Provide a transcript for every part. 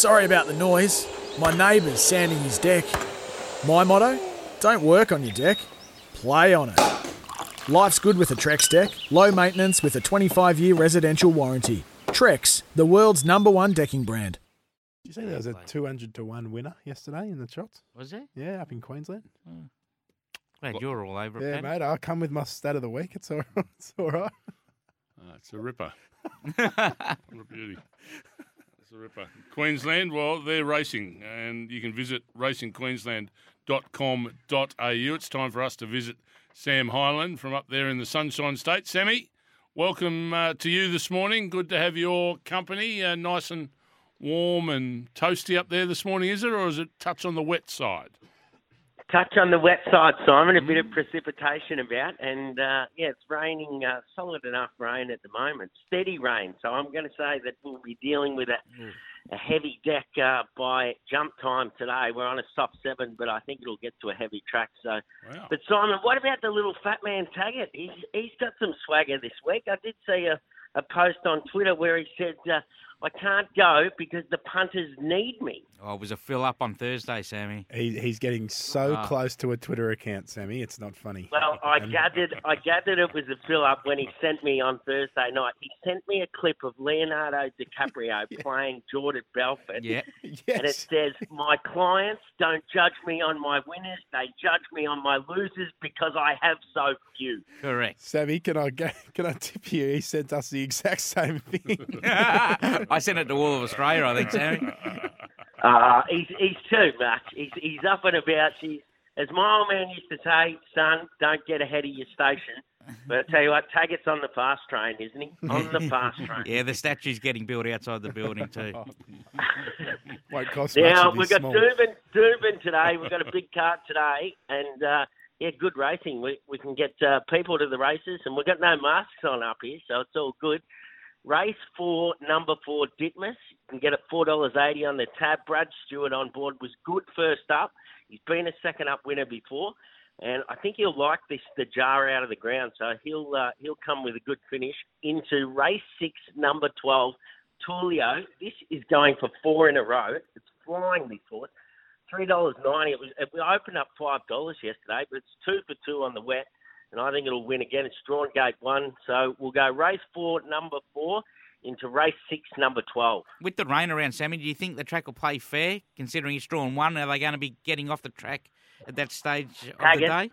Sorry about the noise. My neighbour's sanding his deck. My motto? Don't work on your deck, play on it. Life's good with a Trex deck. Low maintenance with a 25 year residential warranty. Trex, the world's number one decking brand. Did you say there was a 200 to 1 winner yesterday in the shots? Was there? Yeah, up in Queensland. Hmm. Glad you're all over it, Yeah, Pat. mate, I'll come with my stat of the week. It's all, it's all right. Oh, it's a ripper. what a beauty. A ripper. Queensland, well, they're racing, and you can visit racingqueensland.com.au. It's time for us to visit Sam Hyland from up there in the Sunshine State. Sammy, welcome uh, to you this morning. Good to have your company. Uh, nice and warm and toasty up there this morning, is it, or is it touch on the wet side? Touch on the wet side, Simon. A bit of precipitation about, and uh, yeah, it's raining uh, solid enough rain at the moment, steady rain. So I'm going to say that we'll be dealing with a, a heavy deck uh, by jump time today. We're on a soft seven, but I think it'll get to a heavy track. So, Wow. but Simon, what about the little fat man Taggart? He's he's got some swagger this week. I did see a, a post on Twitter where he said. Uh, I can't go because the punters need me. Oh, it was a fill up on Thursday, Sammy. He, he's getting so Ah. close to a Twitter account, Sammy. It's not funny. Well, I gathered I gathered it was a fill up when he sent me on Thursday night. He sent me a clip of Leonardo DiCaprio playing Jordan Belfort. Yeah. And it says, My clients don't judge me on my winners, they judge me on my losers because I have so few. Correct. Sammy, can I can I tip you? He sent us the exact same thing. I sent it to all of Australia, I think, Sammy. Uh, he's, he's too much. He's, he's up and about. He's, as my old man used to say, son, don't get ahead of your station. But I tell you what, Taggart's on the fast train, isn't he? On the fast train. Yeah, the statue's getting built outside the building too. Won't cost much. Now we've got small. Doomben, Doomben today. We've got a big cart today, and uh, yeah, good racing. We we can get uh, people to the races, and we've got no masks on up here, so it's all good. Race four, number four, Ditmas. You can get it four dollars eighty on the tab. Brad Stewart on board was good first up. He's been a second up winner before, and I think he'll like this the jar out of the ground. So he'll uh, he'll come with a good finish into race six, number twelve. Tulio, this is going for four in a row. It's flying this horse. Three dollars ninety. It was it opened up five dollars yesterday, but it's two for two on the wet, and I think it'll win again. It's drawn gate one, so we'll go race four, number four, into race six, number twelve. With the rain around, Sammy, do you think the track will play fair, considering it's drawn one? Are they going to be getting off the track at that stage of the day?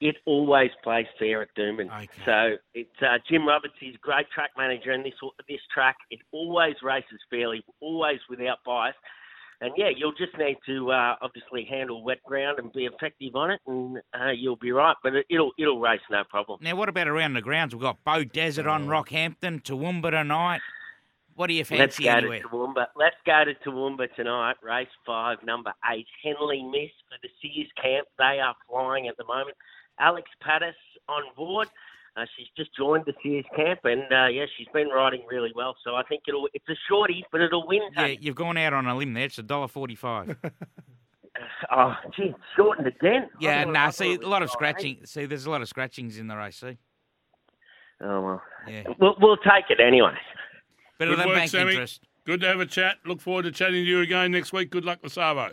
It always plays fair at Doomben. Okay. So it's uh, Jim Roberts. He's a great track manager, and this this track it always races fairly, always without bias. And yeah, you'll just need to uh, obviously handle wet ground and be effective on it, and uh, you'll be right. But it, it'll it'll race no problem. Now, what about around the grounds? We've got Beaudesert on Rockhampton, Toowoomba tonight. What do you fancy Let's go anyway? to Toowoomba. Let's go to Toowoomba tonight. Race five, number eight, Henley Miss for the Sears camp. They are flying at the moment. Alex Pattis on board. Uh, she's just joined the Sears camp, and uh, yeah, she's been riding really well. So I think it'll. It's a shorty, but it'll win. Yeah, Tate. you've gone out on a limb there. It's a dollar forty-five. Oh, gee, shortened again. I Yeah, thought- nah. I See, a lot of was scratching. See, there's a lot of scratchings in the race. See, Oh well, yeah, we'll, we'll take it anyway. better Good than work, bank Sammy. interest. Good to have a chat. Look forward to chatting to you again next week. Good luck, Lasavo.